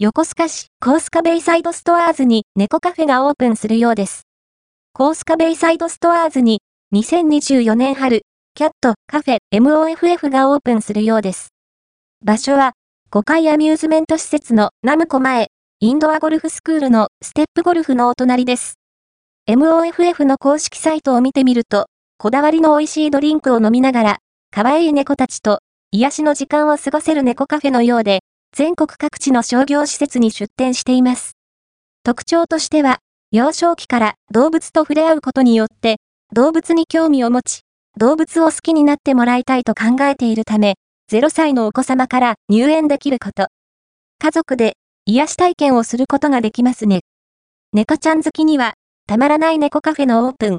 横須賀市コースカベイサイドストアーズに猫カフェがオープンするようです。コースカベイサイドストアーズに2024年春、キャットカフェ MOFF がオープンするようです。場所は5階アミューズメント施設のナムコ前、インドアゴルフスクールのステップゴルフのお隣です。MOFF の公式サイトを見てみると、こだわりの美味しいドリンクを飲みながら、可愛い猫たちと癒しの時間を過ごせる猫カフェのようで、全国各地の商業施設に出店しています。特徴としては、幼少期から動物と触れ合うことによって、動物に興味を持ち、動物を好きになってもらいたいと考えているため、0歳のお子様から入園できること。家族で癒し体験をすることができますね。猫ちゃん好きには、たまらない猫カフェのオープン。